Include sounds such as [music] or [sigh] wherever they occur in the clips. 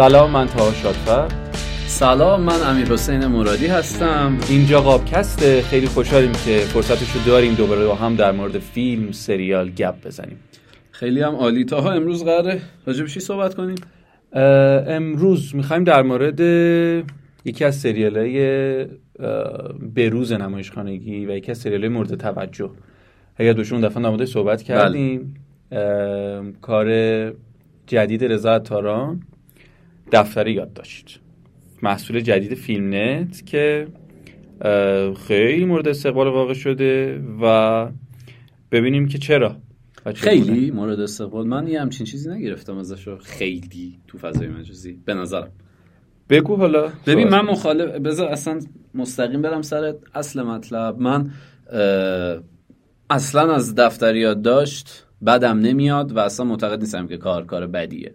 سلام من تا شادفر. سلام من امیر حسین مرادی هستم. اینجا قابکسته. خیلی خوشحالیم که فرصتشو داریم دوباره با هم در مورد فیلم سریال گپ بزنیم. خیلی هم عالی. تاها امروز قراره راجب چی صحبت کنیم؟ امروز می‌خوایم در مورد یکی از سریال های بروز نمایشخانگی و یکی از سریال مورد توجه. اگر دوشون دفعه نموده صحبت کردیم کار جدید رضا تاران دفتری یاد داشت. محصول جدید فیلم نت که خیلی مورد استقبال واقع شده و ببینیم که چرا خیلی مورد استقبال. من یه همچین چیزی نگرفتم ازش خیلی تو فضای مجازی. به نظرم. بگو حالا. ببین من مخالف بذار اصلا مستقیم برم سر اصل مطلب. من اصلا از دفتر یادداشت بدم نمیاد و اصلا معتقد نیستم که کار کار بدیه.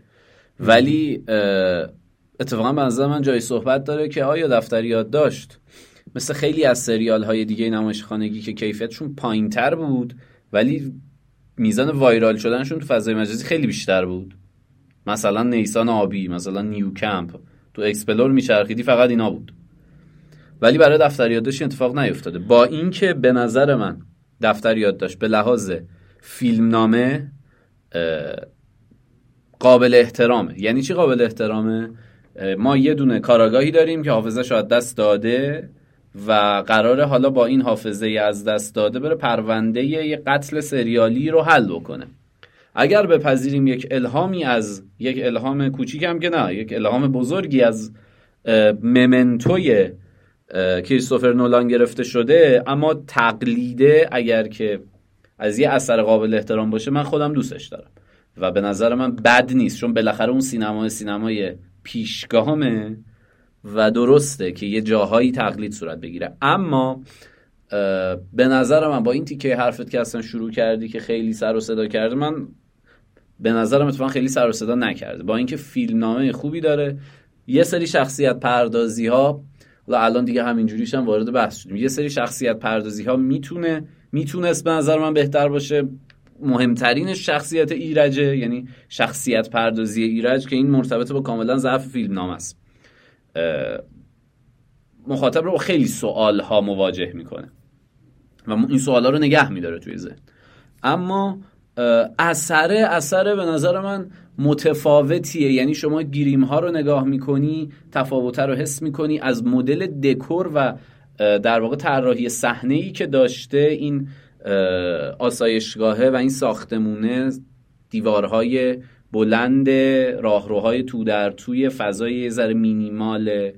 ولی اتفاقا به نظر من جای صحبت داره که آیا دفتر یادداشت؟ مثل خیلی از سریال های دیگه نمایش خانگی که کیفیتشون پایین تر بود ولی میزان viral شدنشون تو فضای مجازی خیلی بیشتر بود. مثلا نیسان آبی مثلا نیو کمپ. تو explore میچرخیدی فقط اینا بود. ولی برای دفتر یادداشت اتفاق نیفتاده. با اینکه به نظر من دفتر یادداشت به لحاظ فیلمنامه قابل احترامه. یعنی چی قابل احترامه؟ ما یه دونه کاراگاهی داریم که حافظه شاید دست داده و قراره حالا با این حافظه از دست داده بره پرونده یه قتل سریالی رو حل بکنه. اگر بپذیریم یک الهامی از یک الهام کوچیکم که نه یک الهام بزرگی از ممنتوی کریستوفر نولان گرفته شده اما تقلیده اگر که از یه اثر قابل احترام باشه من خودم دوستش دارم. و به نظر من بد نیست چون بالاخره اون سینما سینمای پیشگامه و درسته که یه جاهایی تقلید صورت بگیره. اما به نظر من با این تیکه حرفت که اصلا شروع کردی که خیلی سر و صدا کرده من به نظرم اتفاقا خیلی سر و صدا نکرده. با اینکه فیلمنامه خوبی داره یه سری شخصیت پردازی ها و الان دیگه همینجوریش هم وارد بحث شدیم. یه سری شخصیت پردازی ها می‌تونه می‌تونست به نظر من بهتر باشه. مهمترینش شخصیت ایرجه یعنی شخصیت پردازی ایرج که این مرتبط با کاملا ضعف فیلم است. مخاطب رو با خیلی سوال ها مواجه می‌کنه و این سوال ها رو نگه میداره توی ذهن. اما اثره اثره به نظر من متفاوتیه. یعنی شما گریم ها رو نگاه می‌کنی تفاوت رو حس می‌کنی از مدل دکور و در واقع طراحی صحنه ای که داشته این آسایشگاهه و این ساختمونه دیوارهای بلند راهروهای تو در توی فضای یه ذره مینیمال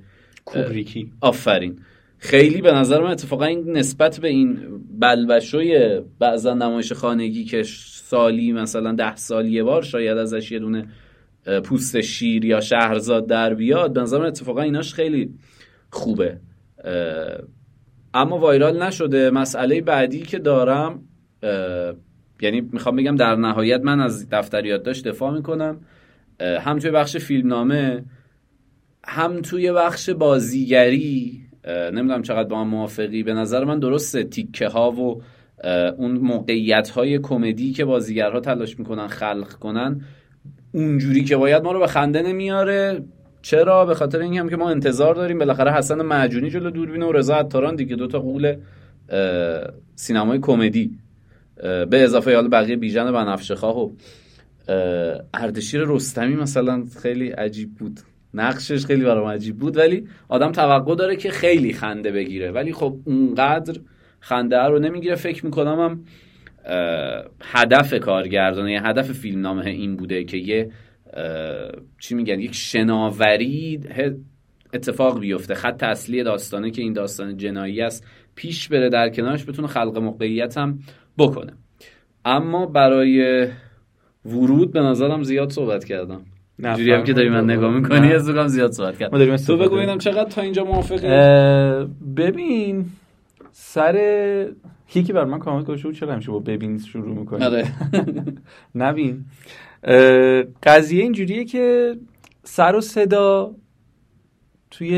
کوبریکی. آفرین. خیلی به نظر من اتفاقا این نسبت به این بلبشوی بعضا نمایش خانگی که سالی مثلا ده سال یه بار شاید ازش یه دونه پوست شیر یا شهرزاد در بیاد به نظر من اتفاقا ایناش خیلی خوبه. اما وایرال نشده. مسئله بعدی که دارم یعنی می‌خوام بگم در نهایت من از دفتریات داشت دفاع می‌کنم. هم توی بخش فیلمنامه هم توی بخش بازیگری نمی‌دونم چقدر با هم موافقی. به نظر من درسته تیکه ها و اون موقعیت های کمدی که بازیگرها تلاش می‌کنن خلق کنن اونجوری که باید ما رو به خنده نمیاره. چرا؟ به خاطر این هم که ما انتظار داریم. بالاخره حسن معجونی جلو دوربین و رضا عطاران دیگه. دوتا قول سینمای کمدی. به اضافه حالا بقیه بیژن بنفشه خواه و اردشیر رستمی مثلا خیلی عجیب بود. نقشش خیلی برام عجیب بود. ولی آدم توقع داره که خیلی خنده بگیره. ولی خب اونقدر خنده رو نمی‌گیره. فکر می‌کنم هم هدف کارگردانه هدف فیلمنامه این بوده که یه چی میگن یک شناوری اتفاق بیفته. خط اصلی داستانه که این داستان جنایی است پیش بره در کنارش بتونه خلق موقعیت هم بکنه. اما برای ورود به نظرم زیاد صحبت کردم. جوری هم که داری من نگاه می‌کنی از زیاد صحبت کردم. تو بگو ببینم چقدر تا اینجا موافقی؟ ببین سر یکی بر من کامنت گذاشته چرا همیشه با ببین شروع می‌کنی؟ آره. [laughs] نبین. قضیه اینجوریه که سر و صدا توی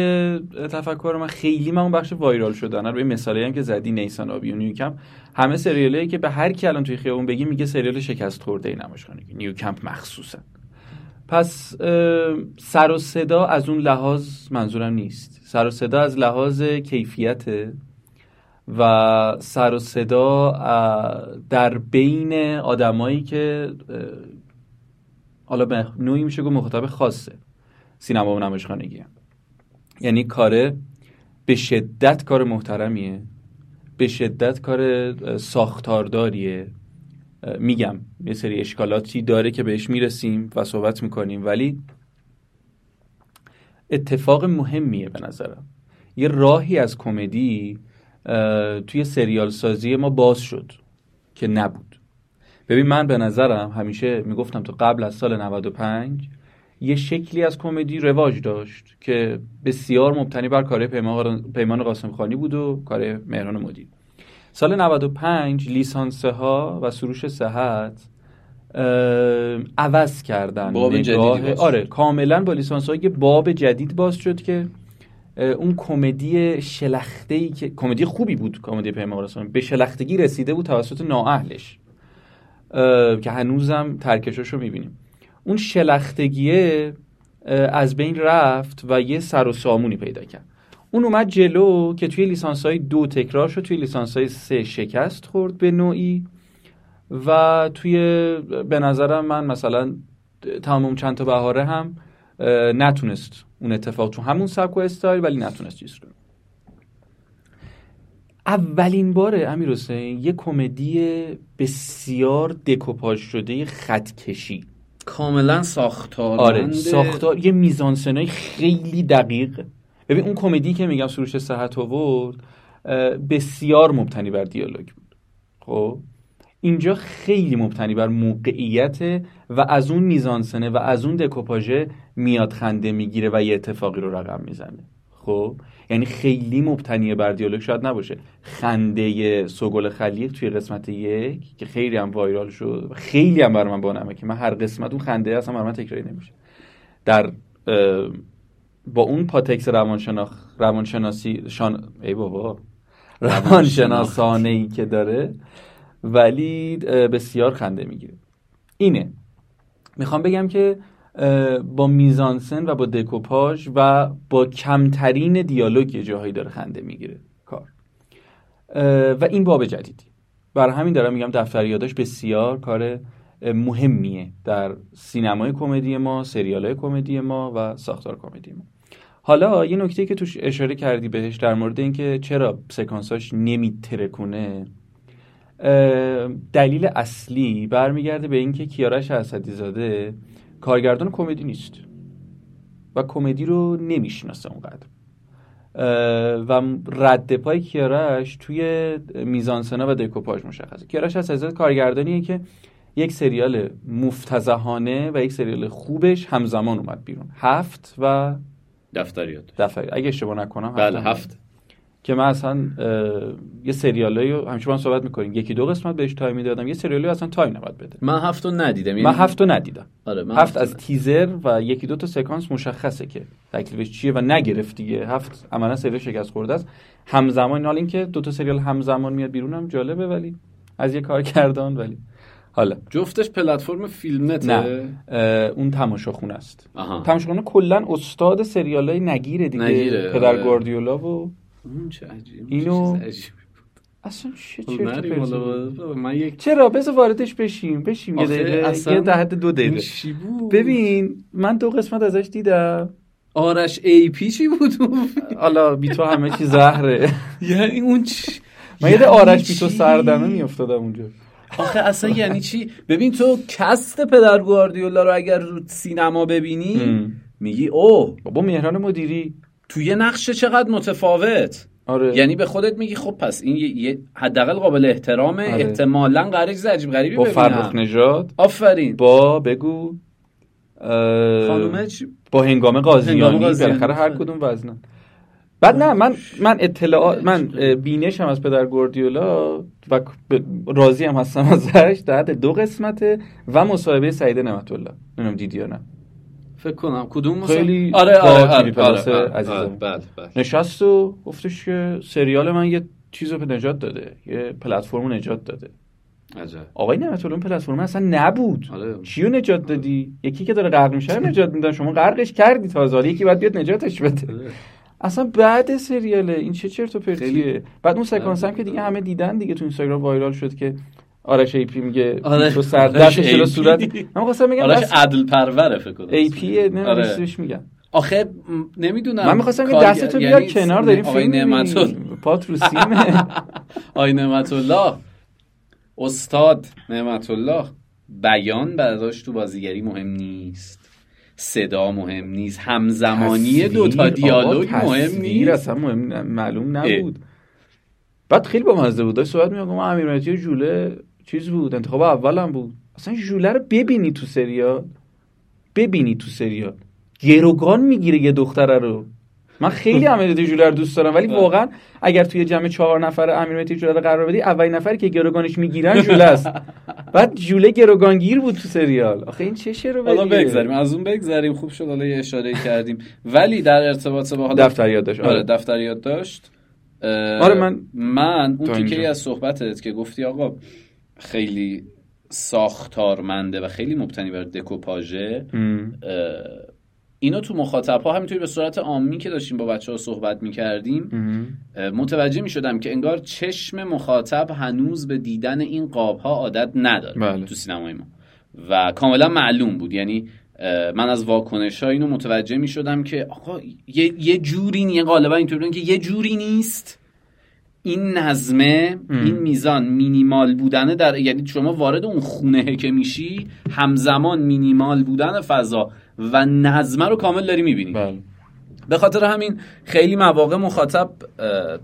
تفکر من خیلی من اون بخش وایرال شدن. روی مثالی هم که زدی نیسان آبی و نیوکمپ. همه سریالی که به هر کی الان توی خیابون بگی میگه سریال شکست خورده ای نمایشخانگی نیوکمپ مخصوصا. پس سر و صدا از اون لحاظ منظورم نیست. سر و صدا از لحاظ کیفیته و سر و صدا در بین آدمایی که حالا به نوعی میشه گفت مخاطب خاصه. سینما و نمایشخانگی. یعنی کاره به شدت کار محترمیه به شدت کار ساختارداریه. میگم یه سری اشکالاتی داره که بهش می‌رسیم و صحبت می‌کنیم ولی اتفاق مهمیه به نظرم. یه راهی از کمدی توی سریال سازی ما باز شد که نبود. ببین من به نظرم همیشه می‌گفتم تو قبل از سال 95 یه شکلی از کمدی رواج داشت که بسیار مبتنی بر کار پیمان قاسم خانی بود و کار مهران مدیر سال 95 لیسانسه ها و سروش صحت عوض کردن باب شد. آره کاملا با لیسانس های باب جدید باز شد که اون کمدی شلخته ای که کمدی خوبی بود کمدی پیمان قاسم به شلختگی رسیده بود توسط نااهلش. اه، که هنوزم ترکشاشو می‌بینیم. اون شلختگیه از بین رفت و یه سر و سامونی پیدا کرد. اون اومد جلو که توی لیسانس های دو تکرار شد توی لیسانس های سه شکست خورد به نوعی و توی به نظرم من مثلا تمام چند تا بهاره هم نتونست اون اتفاق تو همون سبک و استایل ولی نتونست چیز کنه اولین باره امیر حسین یه کمدی بسیار دکوپاژ شده خط کشی. کاملا ساختار آره ساختار یه میزانسنای خیلی دقیق. ببین اون کمدی که میگم سروش صحت آورد بسیار مبتنی بر دیالوگ بود. خب؟ اینجا خیلی مبتنی بر موقعیت و از اون میزانسنه و از اون دکوپاژه میاد خنده می‌گیره و یه اتفاقی رو رقم می‌زنه. خب؟ یعنی خیلی مبتنی بر دیالوگ شاید نباشه. خنده سوگل خلیق توی قسمت یک که خیلی هم وایرال شد خیلی هم برای من با نمکه من هر قسمت اون خنده اصلا برای من تکراری نمیشه. در با اون پاتکس روانشناخ روانشناسی شان ای بابا. روانشناسانه ای که داره. ولی بسیار خنده می‌گیره. اینه. می‌خوام بگم که با میزانسن و با دکوپاژ و با کمترین دیالوگ یه جاهایی داره خنده می‌گیره. کار. و این باب جدیدی. برای همین دارم میگم دفتر یادداشت بسیار کار مهمیه در سینمای کمدی ما سریال های کمدی ما و ساختار کمدی ما. حالا یه نکته که توش اشاره کردی بهش در مورد اینکه چرا سکانساش نمیترکونه دلیل اصلی برمیگرده به اینکه کیارش اسدی زاده کارگردان کمدی نیست و کمدی رو نمی‌شناسه اونقدر. و رد پای کیارش توی میزانسنا و دکوپاژ مشخصه. کیارش اسدی زاده کارگردانیه که یک سریال مفتزهانه و یک سریال خوبش همزمان اومد بیرون. هفت و دفتریات. دفعه اگه اشتباه نکنم بله هفت. که من اصلا یه سریالایی رو همیشه با هم صحبت می‌کنیم. یکی دو قسمت بهش time می‌دادم. یه سریالی اصلا time نباید بده. من هفت رو ندیدم. من هفت رو ندیدم. آره من هفت رو از. تیزر و یکی دو تا سکانس مشخصه که تکلیفش چیه و نگرفت دیگه. هفت عملا سریال شکست خورده است. همزمان حال اینکه دو تا سریال همزمان میاد بیرون هم جالبه ولی از یه کارگردان ولی. حالا. جفتش پلتفرم فیلم نته؟ نه. اون تماشاخونه است. تماشاخونه کلا استاد سریال های نگیره دیگه. نگیره، پدر آره. گواردیولا و اون چه عجیب اینو- عجیب. اصلا خب بود. من یک چرا بذار واردش بشیم بشیم یه دقیقه اصلا یه ده دو دقیقه ببین من دو قسمت ازش دیدم آرش ای پی چی بود؟ حالا بی تو همه چی زهره [laughs] یعنی اون چی من یه یعنی آرش بی تو؟ سردمه میافتادم اونجا آخه اصلا یعنی چی ببین تو کست پدر گواردیولا رو اگر رو سینما ببینی. میگی او بابا مهران مدیری تو یه نقش چقدر متفاوت. آره. یعنی به خودت میگی خب پس این یه- حداقل قابل احترامه. آره. احتمالا قرار چیز عجیب غریبی با فرخ نژاد. آفرین. با بگو اه، چی؟ با هنگام قاضیانی. بالاخره هر کدوم وزنن. بعد نه من من اطلاعات من بینشم از پدر گوردیولا و راضی هم هستم ازش. در حد دو قسمته و مصاحبه سعید نعمت الله نمی‌دونم دیدی یا نه. فکر کنم. کدوم خیلی آره آره آره, آره, آره, عزیزم. آره بله بله. نشست و گفتش که سریال من یه چیز رو نجات داده. یه پلتفرم نجات داده. عجب. آقای نعمت الله پلتفرم اصلا نبود. آره. چیو نجات دادی؟ یکی که داره غرق میشه نجات میدن. شما غرقش کردی تازه حالا. یکی باید بیاد نجاتش بده. اصلا بعد سریاله. این چه چرت و پرتیه؟ بعد اون سکانس هم که دیگه همه دیدن دیگه تو اینستاگرام وایرال شد که آرش ای پی میگه آره. تو سر جلو AP. صورت؟ من خواستم بگم آرش عدل پروره فکر کنم. ای پی آره. اسمش میگم آخه نمی‌دونم. من می‌خواستم که دستتو یعنی بیار کنار داریم فیلم نعمت می‌بینی. پات رو سیمه [laughs] آقای نعمت الله استاد نعمت الله بیان براش تو بازیگری مهم نیست. صدا مهم نیست. همزمانی دوتا آقا، دیالوگ مهم نیست. اصلا مهم معلوم نبود. بعد خیلی با مزه بود. داشت صحبت میگم امیر مهدی جوله چیز بود؟ انتخاب اولم بود. اصلا جوله رو ببینی تو سریال. ببینی تو سریال. گروگان می‌گیره یه دختره رو. من خیلی [laughs] امیر مهدی جوله رو دوست دارم ولی واقعا اگر توی جمع چهار نفر امیر مهدی جوله رو قرار بدی اولین نفری که گروگانش می‌گیرن جوله است. [laughs] بعد جوله گروگانگیر بود تو سریال. آخه این چه شعر حالا بگذاریم از اون بگذاریم. خوب شد حالا یه اشاره کردیم. ولی در ارتباط با حالا دفتر یاد داشت آره. آره دفتر یاد داشت. اه، آره، من- من اون تیکه. از صحبتت که گفتی آقا خیلی ساختارمنده و خیلی مبتنی بر دکوپاژه اینو تو مخاطب ها همینطوری به صورت عامی که داشتیم با بچه ها صحبت می‌کردیم. متوجه می‌شدم که انگار چشم مخاطب هنوز به دیدن این قاب ها عادت نداره بله. تو سینمای ما و کاملا معلوم بود یعنی من از واکنش ها اینو متوجه می شدم که آقا یه, یه جوری نیه غالبا اینطوری که یه جوری نیست این نظمه ام. این میزان مینیمال بودنه در یعنی شما وارد اون خونه که میشی همزمان مینیمال بودن فضا و نظمه رو کامل داری می‌بینی بله به خاطر همین خیلی مواقع مخاطب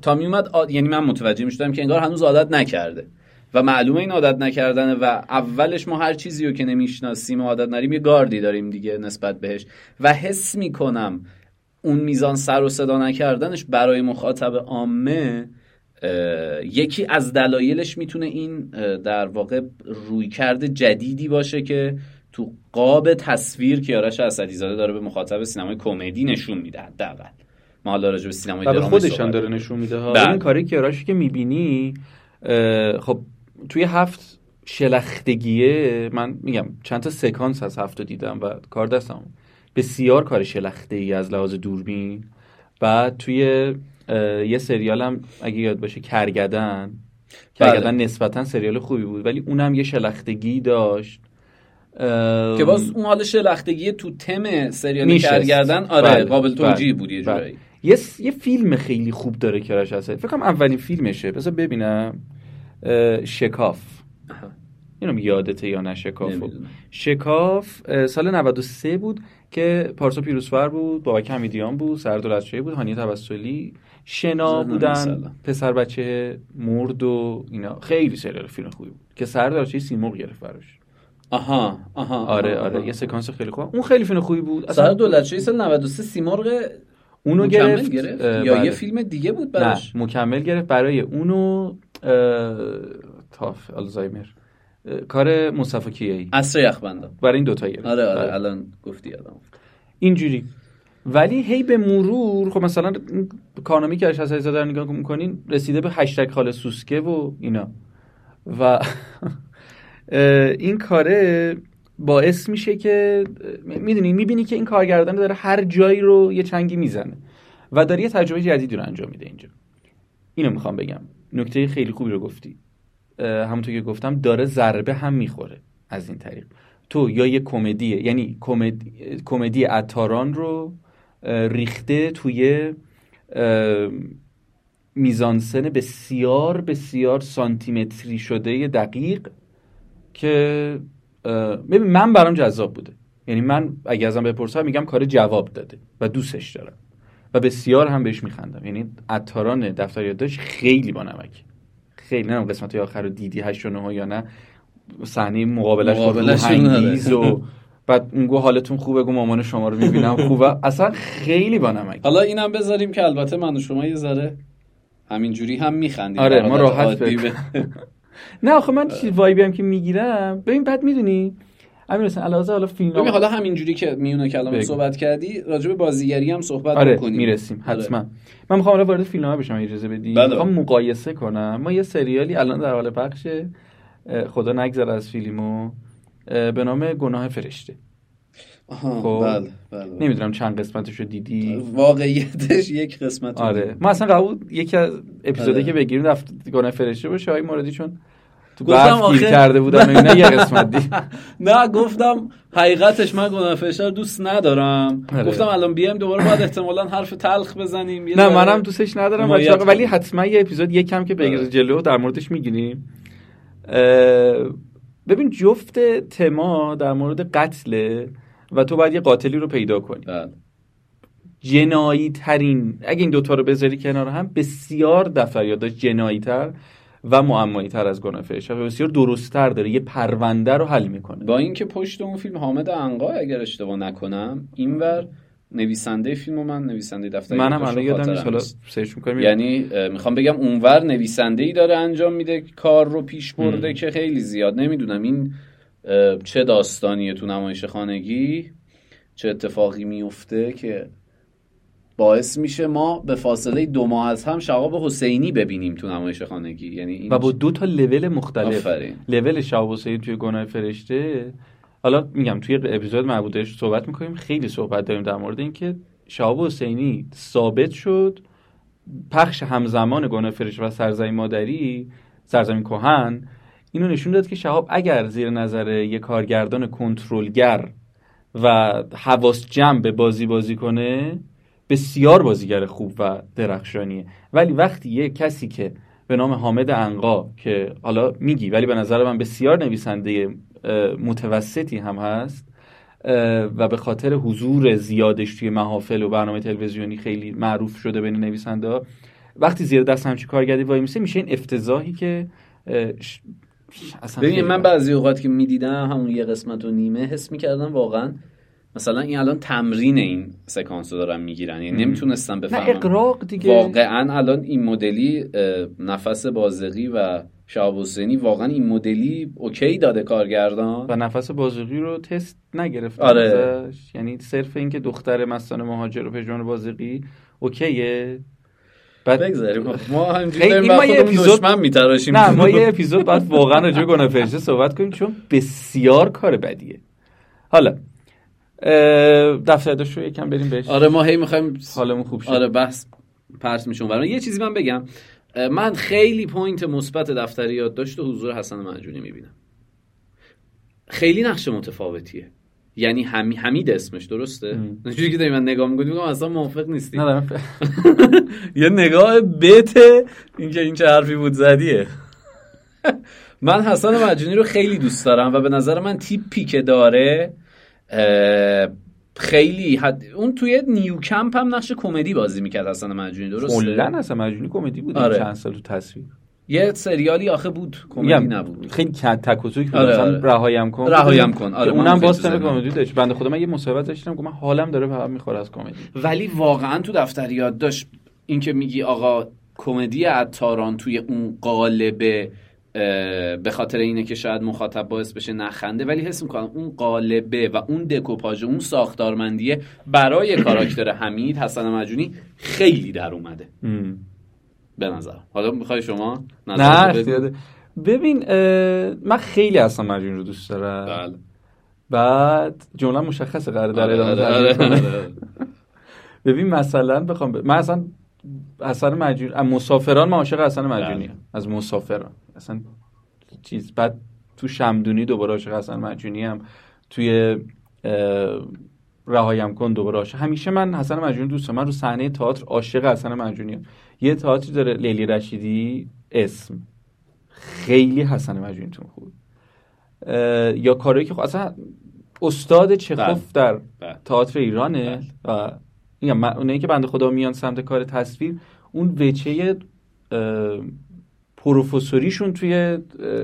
تا میومد آ- یعنی من متوجه می‌شدم که انگار هنوز عادت نکرده و معلومه این عادت نکردنه و اولش ما هر چیزی رو که نمی‌شناسیم و عادت نداریم یه گاردی داریم دیگه نسبت بهش و حس می‌کنم اون میزان سر و صدا نکردنش برای مخاطب عامه یکی از دلایلش می‌تونه این در واقع رویکرد جدیدی باشه که تو قاب تصویر که آرش اسدیزاده داره به مخاطب سینمای کمدی نشون میده حداقل ما حالا راجع به سینمای و به درامای خودش صحبت هم داره. نشون میده ها بله. این کاری که آراشی که می‌بینی خب توی هفت شلختگیه من میگم چند تا سکانس از هفت دیدم و کار دستم بسیار کار شلخته ای از لحاظ دوربین بعد توی یه سریال هم اگه یاد باشه کرگدن. کرگدن بله. نسبتا سریال خوبی بود ولی اونم یه شلختگی داشت. که باز اون حال شلختگی تو تم سریال. کارگردن آره بله، قابل توجیه بله، بود یه بله. جورایی. یه س- یه فیلم خیلی خوب داره کراش هست. فکر کنم اولین فیلمشه. بذار ببینم. شکاف. اینم یادته یا نه شکاف نمی‌دونم. شکاف سال 93 بود که پارسا پیروزفر بود بابک حمیدیان بود سردولتشاهی بود هانیه توسلی شنا بودن مثلا. پسر بچه مرد و اینا خیلی سریال فیلم خوبی بود که سردولتشاهی سیمرغ گرفت براش آها آها آره آره آها. یه سکانس خیلی خوب اون خیلی فیلم خوبی بود سر دولتشاهی سال 93 سیمرغ اونو گرفت, گرفت یا بله. یه فیلم دیگه بود نه براش مکمل گرفت برای اونو اه، تاف آلزایمر کار مصطفی کیایی. عصر یخبندان برای این دوتا گرفت آره آره بله. الان گفتی افتاد. اینجوری. ولی هی به مرور خب مثلا این کارنامه‌ای که از زاده رو نگاه می‌کنین رسیده به هشتگ خاله سوسکه و اینا. و [laughs] این کاره باعث میشه که می‌دونی می‌بینی که این کارگردان داره هر جایی رو یه چنگی می‌زنه. و داره یه تجربه جدیدی رو انجام میده اینجا. اینو می‌خوام بگم. نکته خیلی خوبی رو گفتی. همونطور که گفتم داره ضربه هم می‌خوره از این طریق. تو یا یه کمدیه یعنی کمدی, کمدی عطاران رو ریخته توی میزانسن بسیار بسیار سانتیمتری شده دقیق که ببین من برام جذاب بوده. یعنی من اگه ازم بپرسم میگم کار جواب داده و دوستش دارم و بسیار هم بهش میخندم. یعنی عطاران دفتر یادداشت خیلی با نمک. خیلی نه قسمت آخر رو دیدی هشت و نه یا نه؟ صحنه مقابلش مقابلش و بعد اون گو حالتون خوبه گو مامان شما رو می‌بینم. [laughs] خوبه؟ اصلا خیلی با نمک. حالا اینم بذاریم که البته من و شما یه ذره همینجوری هم میخندیم. آره، ما راحت [laughs] نه آخه من چیز وایبی هم که می‌گیرم. ببین بعد می‌دونی امیر حسین علاوه حالا فیلم ببین حالا همینجوری که میونه کلام بگو. صحبت کردی راجع به بازیگری هم صحبت آره بکنیم. می‌رسیم آره. حتما. من می‌خوام حالا وارد فیلمنامه بشم اجازه بدی. بله. می‌خوام مقایسه کنم. ما یه سریالی الان در حال پخشه خدا نگذره از فیلمو. به نام گناه فرشته. خب؟ بله بله نمی‌دونم چند قسمتشو دیدی. واقعیتش یک قسمت آره. ما اصلا قبول یکی از اپیزودی که بگیریم رفت گناه فرشته باشه های موردی چون تو گفتم آخه کرده بودن نه یه قسمت دی [laughs] نه گفتم حقیقتش من گناه رو دوست ندارم آره. گفتم الان بیام دوباره باید احتمالا حرف تلخ بزنیم نه منم دوستش ندارم ولی حتما یه اپیزود یکم که بگیره آره. جلو در موردش می‌گیریم ببین جفت تما در مورد قتله و تو باید یه قاتلی رو پیدا کنی بله. جنایی ترین اگه این دوتا رو بذاری کنار هم بسیار دفتر یادداشت جنایی تر و معمایی تر از گناه فرشته و بسیار درست تر داره. یه پرونده رو حل می‌کنه. با اینکه پشت اون فیلم حامد انقا اگر اشتباه نکنم اینور نویسنده فیلم و من نویسنده دفتر منم الان یادم نیست. حالا سرچ می‌کنم یعنی می‌خوام بگم اونور نویسنده ای داره انجام میده کار رو پیش برده که خیلی زیاد. نمی‌دونم این چه داستانیه تو نمایش خانگی چه اتفاقی میفته که باعث میشه ما به فاصله دو ماه از هم شعاب حسینی ببینیم تو نمایش خانگی. یعنی این و با دو تا لول مختلف. آفرین. لول شعاب حسینی توی گناه فرشته. حالا میگم توی اپیزود مربوطش صحبت می‌کنیم. خیلی صحبت داریم در مورد اینکه شهاب حسینی ثابت شد پخش همزمان گناه فرشته و سرزمین مادری سرزمین کهن. اینو نشون داد که شهاب اگر زیر نظر یک کارگردان کنترلگر و حواس جمع به بازی بازی کنه بسیار بازیگر خوب و درخشانیه. ولی وقتی یه کسی که به نام حامد انقا که حالا میگی ولی به نظر من بسیار نویسنده متوسطی هم هست و به خاطر حضور زیادش توی محافل و برنامه تلویزیونی خیلی معروف شده بین نویسنده وقتی زیر دست همچی کارگردی وای میسه میشه این افتضاحی که ببین من بعضی اوقات که می‌دیدم همون یه قسمت و نیمه حس می‌کردم واقعا مثلا این الان تمرین این سکانس رو دارن می‌گیرن. یعنی نمی‌تونستم بفهمم نه اقراق دیگه. واقعا الان این مدلی نفس بازقی و شهاب حسینی واقعا این مدلی اوکی داده کارگردان. و نفس بازقی رو تست نگرفت آره. یعنی صرف اینکه دختر مستان مهاجر و پژمان بازقی اوکیه. بعد بگذاریم. ما [laughs] همینجوری ما یه اپیزود دشمن میتراشیم. نه ما یه اپیزود بعد واقعا راجع به گناه صحبت کنیم چون بسیار کار بدیه. حالا دفتر یادداشت یکم بریم بهش. آره ما هی می‌خوایم حالمون خوب شه. آره بحث پرس میشون برای یه چیزی من بگم. من خیلی point مثبت دفتر یادداشت و حضور حسن معجونی می‌بینم. خیلی نقش متفاوتیه. یعنی همی حمید اسمش درسته؟ [laughs] چیزی که داری من نگاه می‌کنی میگم اصلا موافق نیستی. [laughs] یه نگاه بته اینکه این چه حرفی بود زدیه. [laughs] من حسن مجونی رو خیلی دوست دارم و به نظر من تیپی که داره خیلی حد... اون توی نیو کمپ هم نقش کمدی بازی می‌کرد حسن مجونی درسته؟ کلا حسن مجونی کمدی بود آره. چند سال تو تصویر. یه سریالی آخه بود کمدی نبود. خیلی تک و توک بود آره، مثلا آره. رهایم کن. رهایم کن. آره اونم باز تم کمدی داشت. بنده خدا من یه مصاحبه داشتم که من حالم داره به می‌خوره از کمدی. ولی واقعا تو دفتریات داشت اینکه میگی آقا کمدی عطاران توی اون قالب به خاطر اینه که شاید مخاطب باعث بشه نخنده. ولی حس می‌کنم اون قالبه و اون دکوپاژ اون ساختارمندیه برای کاراکتر حمید حسن مجونی خیلی در اومده. به نظر حالا می‌خوای شما نه ببین من خیلی حسن مجونی رو دوست دارم. بله. بعد جمله مشخصه قرار در آره ادامه [laughs] ببین مثلا بخوام ب... من اصلا حسن مجونی مسافران من عاشق حسن مجونی از مسافران. اصلا چیز. بعد تو شمدونی دوباره عاشق حسن مجونی هم توی رهایم کن دوباره عاشق. همیشه من حسن مجونی دوست من رو صحنه تئاتر عاشق حسن مجونی هم. یه تئاتری داره لیلی رشیدی اسم. خیلی حسن مجونی تو خوب. یا کاری که خب اصلا استاد چخوف در تئاتر ایرانه و میگم اونایی که بنده خدا میان سمت کار تصویر اون وچه پروفسوریشون توی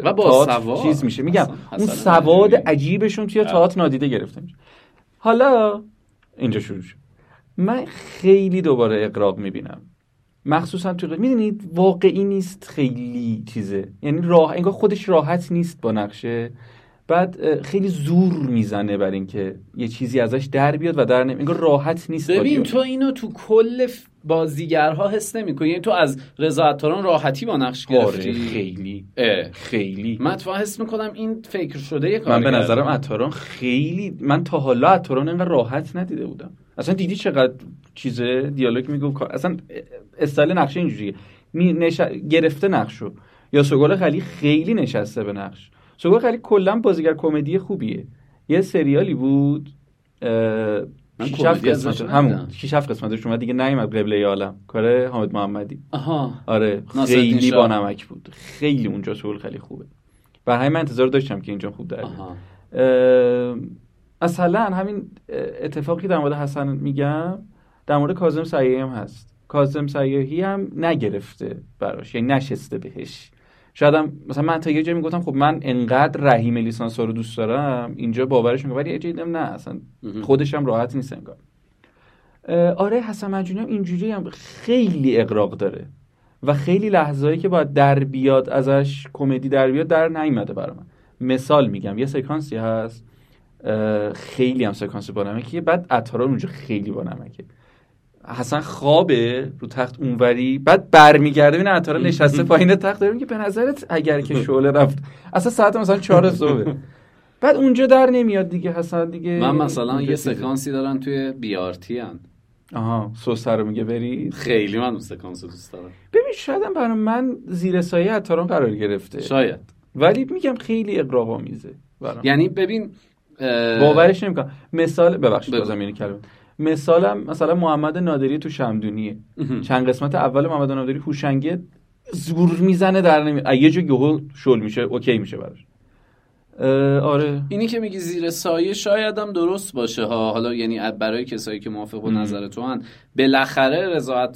و با سواد. چیز میشه. میگم اون سواد عجیبشون توی تئاتر نادیده گرفته میشه. حالا اینجا شروع شد. من خیلی دوباره اقراق می‌بینم. مخصوصا توی می‌دونید واقعی نیست خیلی چیزه. یعنی راه انگار خودش راحت نیست با نقشه. بعد خیلی زور می‌زنه بر اینکه یه چیزی ازش در بیاد و در نمیاد راحت نیست ببین تو اینو تو کل بازیگرها حس نمی‌کنی یعنی تو از رضا عطاران راحتی با نقش آره، گرفتی. خیلی. اه. خیلی. من اتفاقا حس می‌کنم این فکر شده یه من به نظرم عطاران خیلی من تا حالا عطاران اینقدر راحت ندیده بودم. اصلا دیدی چقدر چیز دیالوگ میگو اصلا استایل نقشه اینجوریه. می نش... گرفته نقشو. یا سوگل خلی خیلی نشسته به نقش. سوگل خلی کلا بازیگر کمدی خوبیه. یه سریالی بود من شیش کمدی هفت ازش قسمت. همون شیش هفت قسمتش اومد دیگه نیومد قبله عالم. کار حامد محمدی. آها. آره خیلی. با نمک بود. خیلی اونجا سوگل خیلی خوبه. همین من انتظار داشتم که اینجا خوب در مثلا همین اتفاقی در مورد حسن میگم در مورد کاظم سیاهی هم هست. کاظم سیاهی هم نگرفته براش یعنی نشسته بهش. شاید هم مثلا من تا یه جایی می‌گفتم خب من انقدر رحیم لیسانس رو دوست دارم اینجا باورش می‌کنم ولی یه جایی نه اصلا. خودش هم راحت نیست انگار. آره حسن منجونی هم اینجوری هم خیلی اقراق داره و خیلی لحظه‌ای که باید در بیاد ازش کمدی در بیاد در نیومده برای من. مثال میگم یه سکانسی هست خیلی هم سکانس با نمکیه بعد عطاران اونجا خیلی با نمکه. حسن خوابه رو تخت اونوری بعد برمیگرده ببین عطارا نشسته پایین تخت داره میگه به نظرت اگر که [laughs] شعله رفت اصلا ساعت مثلا چهار صبح بعد اونجا در نمیاد دیگه حسن دیگه من مثلا یه. سکانسی دارن توی بیارتی هن. آها سوسه رو میگه برید خیلی من اون سکانس رو دوست دارم ببین شاید هم برای من زیر سایه عطاران قرار گرفته شاید ولی میگم خیلی اقراق آمیزه برام. یعنی ببین باورش نمی‌کنم مثال ببخشید. بازم یعنی کلمه مثالم مثلا محمد نادری تو شمدونیه. چند قسمت اول محمد نادری هوشنگی زور می‌زنه در نمی یه جا یهو شل میشه اوکی میشه براش آره اینی که میگی زیر سایه شاید هم درست باشه ها حالا یعنی برای کسایی که موافق ام. نظر تو هن بالاخره رضا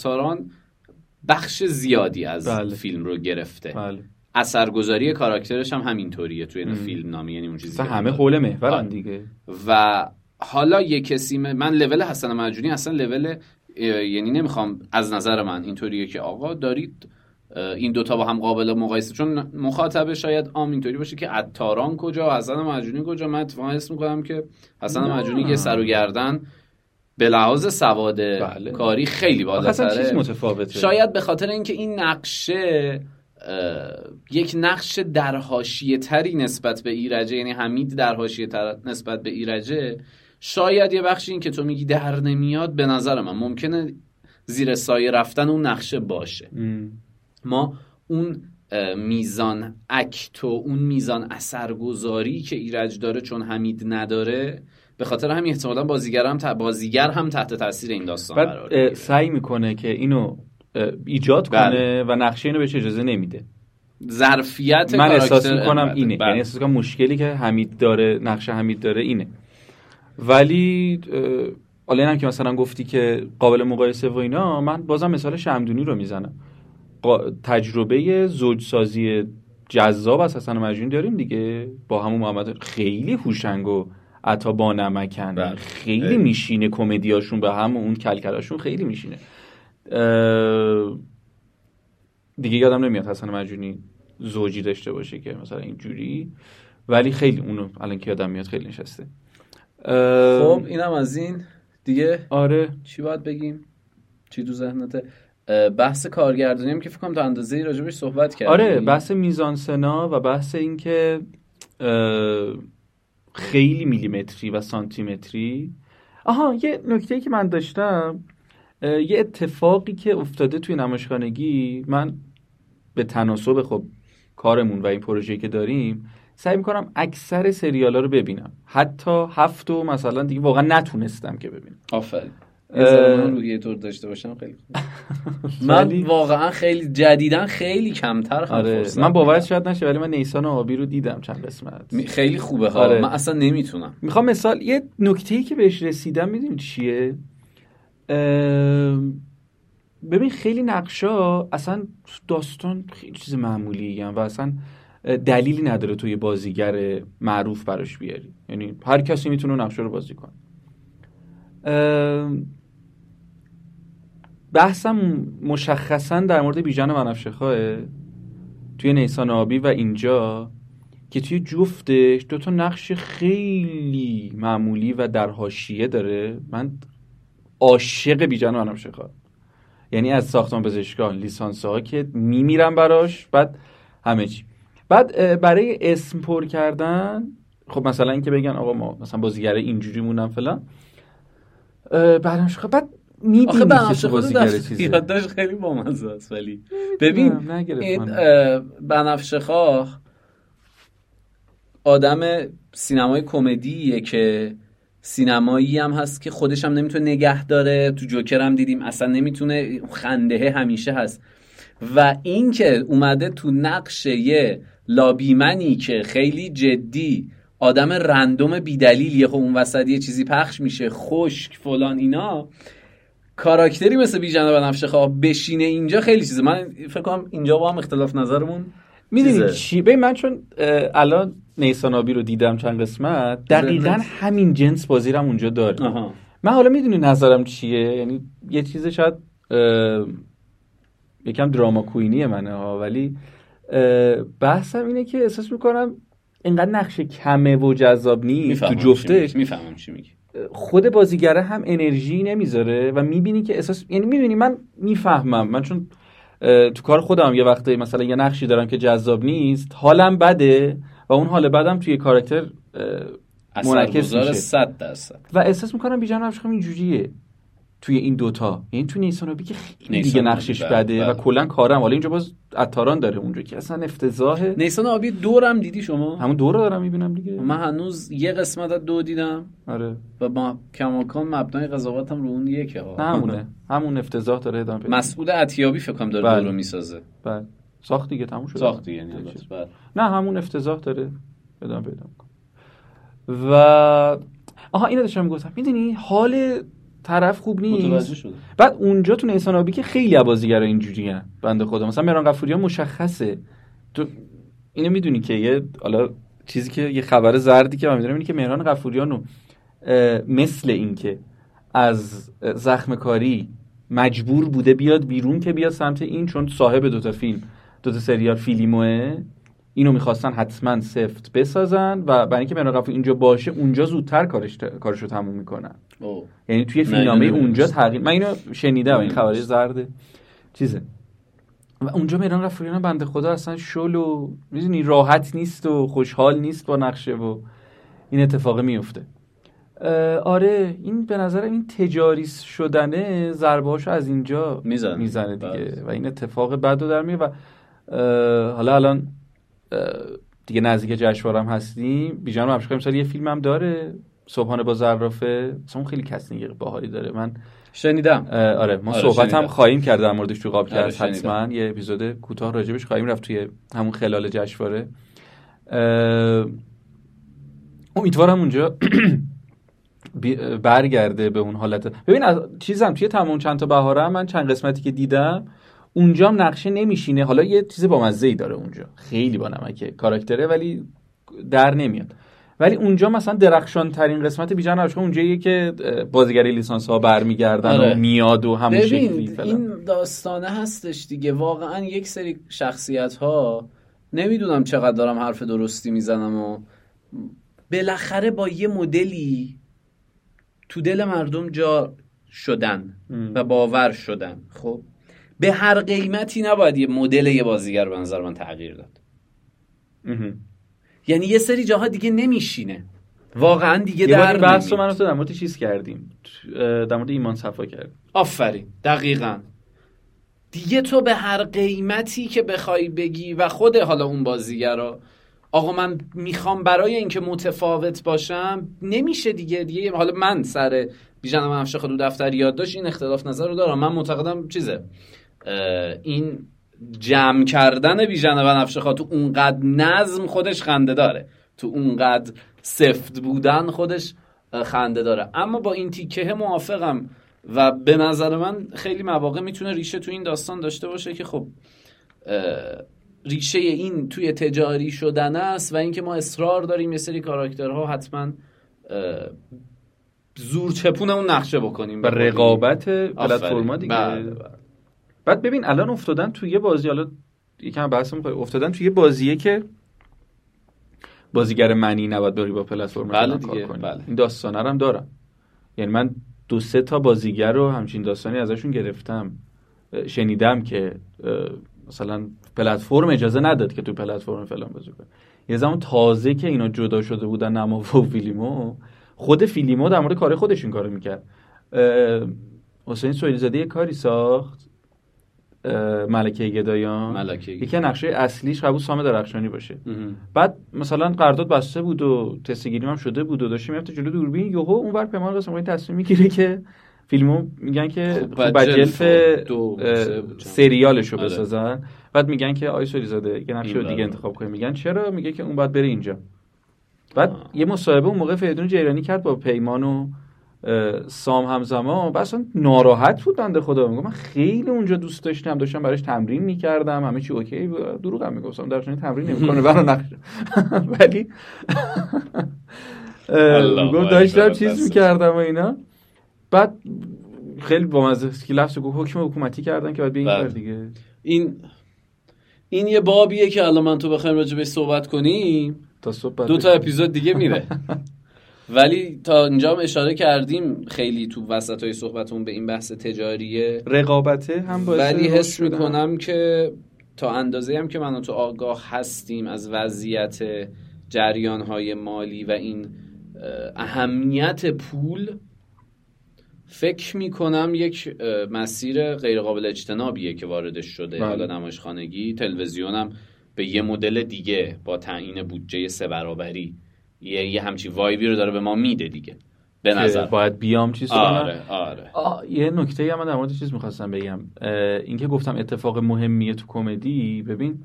بخش زیادی از بله. فیلم رو گرفته بله اثرگذاری کاراکترش هم همینطوریه توی این. فیلم نامی یعنی اون چیزی همه. حول محورن. دیگه و حالا یه کسی من لول حسن مجونی اصلا لول یعنی نمی‌خوام از نظر من اینطوریه که آقا دارید این دوتا با هم قابل مقایسه چون مخاطب شاید عام اینطوری باشه که عطاران کجا حسن مجونی کجا من اتفاقا حس می‌کنم که حسن. مجونی یه سر و گردن به لحاظ سواد بله. کاری خیلی بالاتره متفاوته شاید به خاطر اینکه این نقشه یک نقش در تری نسبت به ایرجه یعنی حمید در تر نسبت به ایرجه شاید یه بخشی این که تو میگی در نمیاد به نظر من ممکنه زیر سایه رفتن اون نقشه باشه ام. ما اون میزان اکت و اون میزان اثرگذاری که ایرج داره چون حمید نداره به خاطر همین احتمالا بازیگر هم, ت- بازیگر هم تحت تاثیر این داستان قرار سعی می‌کنه که اینو ایجاد بله. کنه و نقشه اینو بهش اجازه نمیده ظرفیت من احساس می‌کنم. اینه بله. یعنی احساس می‌کنم مشکلی که حمید داره نقش حمید داره اینه ولی حالا اینم که مثلا گفتی که قابل مقایسه و اینا من بازم مثال شمدونی رو می‌زنم. تجربه زوجسازی جذاب از حسن مجنون داریم دیگه. با همون محمد خیلی هوشنگ و عطا با نمکن. بله. خیلی. میشینه کمدیاشون به هم و اون کلکلاشون خیلی میشینه. دیگه یادم نمیاد حسن مجونی زوجی داشته باشه که مثلا اینجوری ولی خیلی اونو الان که یادم میاد خیلی نشسته. خب اینم از این. دیگه آره. چی باید بگیم؟ چی تو ذهنته؟ اه، بحث کارگردانی هم که فکر کنم تا اندازه راجبش صحبت کردیم. آره بحث میزانسنا و بحث این که اه، خیلی میلیمتری و سانتیمتری. آها یه نکته که من داشتم یه اتفاقی که افتاده توی نمایشخانگی من به تناسب خب کارمون و این پروژه‌ای که داریم سعی می‌کنم اکثر سریال ها رو ببینم. حتی هفت و مثلا دیگه واقعا نتونستم که ببینم. آفرین. اه، یه طور داشته باشم خیلی [laughs] من واقعا خیلی جدیدن خیلی کمتر آره من باورت. شاید نشه ولی من نیسان آبی رو دیدم چند قسمت. خیلی خوبه ها. آره. من اصلا نمی‌تونم. می‌خوام مثال یه نکته ای که بهش رسیدم می‌دونی چیه؟ ببین خیلی نقشا اصلا داستان خیلی چیز معمولی و اصلا دلیلی نداره توی بازیگر معروف براش بیاری. یعنی هر کسی می‌تونه نقشه رو بازی کنه. بحثم مشخصا در مورد بیژن بنفشه توی نیسان آبی و اینجا که توی جفتش دو تا نقش خیلی معمولی و در حاشیه داره. من عاشق منم شخار یعنی از ساختمان پزشکان لیسانس ها که میمیرم براش بعد همه چی. بعد برای اسم پر کردن خب مثلا اینکه بگن آقا ما مثلا بازیگر اینجوری مونم فلان بعدش خب بعد می‌بینی که بازیگر چیزی یادداشت خیلی بامزه است ولی ببین این بنفشه خواه آدم سینمای کمدیه که سینمایی هم هست که خودش هم نمی‌تونه نگه داره. تو جوکر هم دیدیم اصلا نمی‌تونه خنده همیشه هست. و اینکه اومده تو نقش یه لابیمنی که خیلی جدی آدم رندوم بیدلیلیه خب اون وسط یه چیزی پخش میشه خشک فلان اینا کاراکتری مثل بیژن و نفشه خواه بشینه اینجا خیلی چیزه. من فکر کنم اینجا با هم اختلاف نظرمون می‌دونی چی؟ ببین من چون الان نیسانابی رو دیدم چند قسمت دقیقا همین جنس بازی رو اونجا داره. من حالا می‌دونی نظرم چیه؟ یعنی یه چیز شاید یکم دراما کوینی منه ها ولی بحثم اینه که احساس می‌کنم اینقدر نقش کمه و جذاب نیست تو جفتش. می‌فهمم چی میگی. خود بازیگره هم انرژی نمی‌ذاره و می‌بینی که احساس یعنی می‌بینی من می‌فهمم. من چون تو کار خودم یه وقته مثلا یه نقشی دارم که جذاب نیست حالم بده و اون حال بعدم توی کاراکتر منعکس میشه. صد درصد. و احساس می‌کنم بیجان افشخم اینجوریه. توی این دوتا یعنی تو نیسانوبی که خیلی دیگه نقشش بله، بده و بله. کلا کارم. حالا اینجا باز اتاران داره اونجا که اصلا افتضاحه نیسان آبی دورم دیدی شما؟ همون دور رو دارم می‌بینم دیگه. من هنوز یه قسمت از دو دیدم. آره. و با کماکان مبنای قضاوتم رو اون یکه. ها همونه. همون افتضاح داره ادامه مسعود عتیابی فکر کنم داره بله. دو رو می‌سازه. بله. ساخت دیگه تموم شد ساخت دیگه بله. نه همون افتضاح داره ادامه پیدا و آها اینو داشتم گفتم می‌دونی حال طرف خوب نیست. بعد اونجا تو نیسان آبی که خیلی بازیگرا اینجوری ان بنده خدا. مثلا مهران قفوریان مشخصه. تو اینو می‌دونی که یه حالا چیزی که یه خبر زردی که من می‌دونم اینه که مهران قفوریان رو مثل اینکه از زخم کاری مجبور بوده بیاد بیرون که بیاد سمت این چون صاحب دوتا فیلم دوتا سریال فیلیموه. اینو می‌خواستن حتما سفت بسازن و برای اینکه مهران اینجا باشه اونجا زودتر کارش کارشو تموم می‌کنن. یعنی توی فیلمنامه اونجا تغییر من اینو شنیدم این خبری زرده چیزه. و اونجا مهران قفوریان بنده خدا اصلا شل و می‌دونی راحت نیست و خوشحال نیست با نقشه و این اتفاق میفته آره این به نظر این تجاری شدنه ضربه از اینجا می‌زنه, می‌زنه دیگه. بس. و این اتفاق بد رو در میه و حالا الان دیگه نزدیک جشنواره هستیم. بیژن مبشخ امسال یه فیلم هم داره. صبحانه با زرافه. اصلا خیلی کستینگ باحالی داره. من شنیدم. آره ما آره صحبت هم خواهیم کرد در موردش تو قاب کرد آره حتما. یه اپیزود کوتاه راجبش خواهیم رفت توی همون خلال جشنواره. امیدوارم اونجا [clears throat] برگرده به اون حالت. ببین از چیزم توی تمام چند تا بهاره من چند قسمتی که دیدم اونجا هم نقشه نمیشینه. حالا یه چیز با مزه ای داره اونجا. خیلی با نمکه کاراکتره ولی در نمیاد. ولی اونجا مثلا درخشان ترین قسمت بیژن اونجا اونجاییه که بازیگری لیسانس ها برمیگردن آره. و میاد و همون شکلی این داستانه هستش دیگه. واقعا یک سری شخصیت ها نمی‌دونم چقدر دارم حرف درستی می‌زنم و بالاخره با یه مدلی تو دل مردم جا شدن و باور شدن. خب؟ به هر قیمتی نباید یه مدل یه بازیگر به نظر من تغییر داد. یعنی یه سری جاها دیگه نمیشینه. واقعا دیگه در بحث رو من در مورد چیز کردیم؟ در مورد ایمان صفا کردیم. آفرین. دقیقا. دیگه تو به هر قیمتی که بخوای بگی و خود حالا اون بازیگرا آقا من می‌خوام برای اینکه متفاوت باشم نمیشه دیگه دیگه حالا من سر بیژن من افشه خود دفتر یاد داشت این اختلاف نظر رو دارم. من معتقدم چیزه. این جمع کردن بیژن و نفشه تو اونقدر نظم خودش خنده داره. تو اونقدر سفت بودن خودش خنده داره. اما با این تیکه موافقم و به نظر من خیلی مواقع می‌تونه ریشه تو این داستان داشته باشه که خب ریشه این توی تجاری شدن است و اینکه ما اصرار داریم یه سری کاراکترها حتما زور چپون اون نقشه بکنیم. و رقابت پلتفرما دیگه. بله، بله. بعد ببین الان افتادن توی یه بازی حالا یکم بحث می‌کنه افتادن توی یه بازیه که بازیگر منی نباید بری با پلتفرم بله کار دیگه، کنی. بله. این داستانا رو هم دارم. یعنی من دو سه تا بازیگر رو همچین داستانی ازشون گرفتم شنیدم که مثلا پلتفرم اجازه نداد که تو پلتفرم فلان بازی کنه. یه زمان تازه که اینا جدا شده بودن نما و فیلیمو خود فیلیمو در مورد کار خودش این کارو می‌کرد. حسین سویلی زاده یه کاری ساخت. ملکه گدایان ملکه یکی نقشه اصلیش قبول سام درخشانی باشه مهم. بعد مثلا قرارداد بسته بود و تست گیری هم شده بود و داشتیم می‌رفت جلو دوربین یهو اونور پیمان قاسم تصمیم می‌گیره که فیلمو میگن که بجلف اه،. سریالشو آره. بسازن بعد میگن که آی سوری زاده یه نقشه دیگه برا. انتخاب کنیم میگن چرا میگه که اون باید بره اینجا بعد آه. یه مصاحبه اون موقع فریدون جیرانی کرد با پیمان و اه، سام همزمان و اصلا ناراحت بود بنده خدا. میگم من خیلی اونجا دوست داشتم داشتم براش تمرین می‌کردم همه چی اوکی بود. دروغم می‌گفتم در تمرین نمی‌کنه برا نقشه [laughs] ولی اکبر، داشتم چیز. می‌کردم و اینا. بعد خیلی با که لفظ گفت حکم حکومتی کردن که باید به این بله. کار دیگه. این این یه بابیه که الان من تو بخوایم راجع بهش صحبت کنیم. تا صبح بعد دو تا اپیزود دیگه میره. [laughs] ولی تا اینجا هم اشاره کردیم خیلی تو وسط های صحبتمون به این بحث تجاریه رقابته هم باعث ولی حس. می‌کنم که تا اندازه هم که من تو آگاه هستیم از وضعیت جریان های مالی و این اه، اهمیت پول فکر می‌کنم یک مسیر غیرقابل اجتنابیه که واردش شده بله. حالا نمایشخانگی تلویزیونم به یه مدل دیگه با تعیین بودجه سه برابری یه, یه همچی وایبی رو داره به ما میده دیگه. به نظر. باید بیام چیز آره آره. آه، یه نکته هم من در مورد چیز می‌خواستم بگم. اینکه گفتم اتفاق مهمیه تو کمدی ببین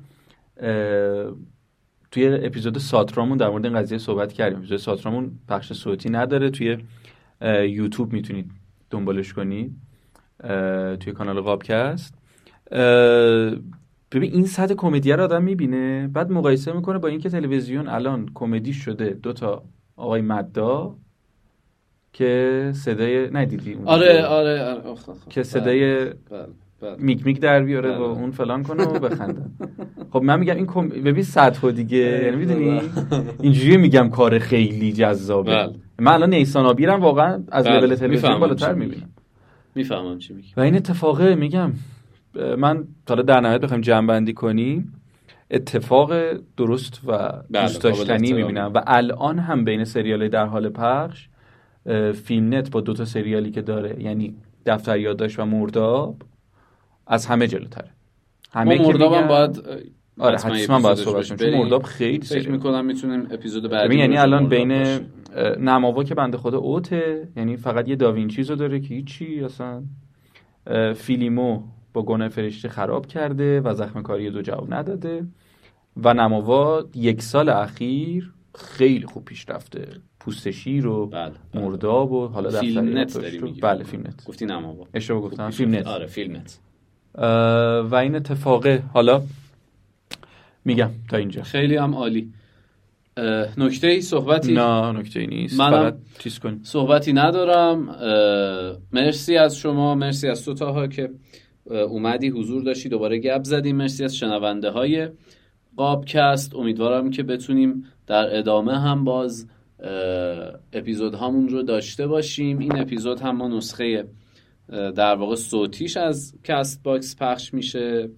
توی اپیزود ساترامون در مورد این قضیه صحبت کردیم. اپیزود ساترامون پخش صوتی نداره. توی یوتیوب می‌تونید دنبالش کنید توی کانال قابکست. ببین این سطح کمدی رو آدم می‌بینه بعد مقایسه می‌کنه با اینکه تلویزیون الان کمدی شده دوتا آقای مدا که صدای ندیدی اون آره؟ آره, آره. آخ، آخ، آخ. که صدای بله، بله. میک میک در بیاره و بله. اون فلان کنه و بخنده خب من میگم این کم... ببین سطح دیگه یعنی می‌دونی اینجوری میگم کار خیلی جذابه بله. من الان نیسان آبیرم واقعا از بله. لول تلویزیون بالاتر. می‌بینم می‌فهمم چی میگی و این اتفاقه میگم من حالا در نهایت بخوایم جمع بندی کنیم اتفاق درست و بله، دوست داشتنی. می‌بینم. و الان هم بین سریال در حال پخش فیلم نت با دوتا سریالی که داره یعنی دفتر یادداشت و مرداب از همه جلوتره. همه که مردابم میگن- باید آره حتما باید صحبت چون. مرداب خیلی فکر می‌کنم می‌تونیم اپیزود بعدی یعنی الان مرداب بین نماوا که بنده خدا اوته یعنی فقط یه داوینچیز رو داره که هیچی اصلا. فیلیمو با گناه فرشته خراب کرده و زخم کاری دو جواب نداده. و نماوا یک سال اخیر خیلی خوب پیش رفته. پوست شیر و بله بله. مرداب و حالا فیلم دفتر نت داری میگی بله فیلم نت. گفتی نماوا اشتباه گفتم فیلم. نت. آره فیلم نت. و این اتفاقه. حالا میگم تا اینجا. خیلی هم عالی. نکته ای صحبتی؟ نه نکته ای نیست. فقط چیز کنیم صحبتی ندارم. مرسی از شما مرسی از تو طاها که اومدی حضور داشتی دوباره گپ زدیم. مرسی از شنونده های قابکست. امیدوارم که بتونیم در ادامه هم باز اپیزود هامون رو داشته باشیم. این اپیزود هم ما نسخه در واقع صوتیش از Castbox پخش میشه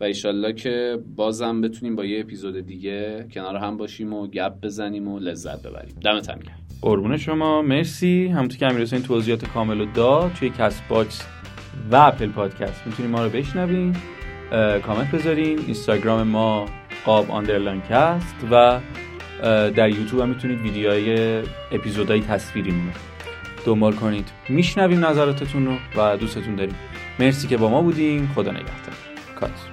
و ایشالله که بازم بتونیم با یه اپیزود دیگه کنار هم باشیم و گپ بزنیم و لذت ببریم. دمتم گرم. قربون شما. مرسی. همونطور که امیر توضیحات کامل رو داد توی Castbox و Apple Podcast. می‌تونید ما رو بشنوین کامنت بذارین. اینستاگرام ما قاب underline cast و در یوتیوب هم می‌تونید ویدیوهای اپیزودهای تصویریمون رو دنبال کنید. میشنویم نظراتتون رو و دوستتون داریم. مرسی که با ما بودیم خدا نگهدار. کات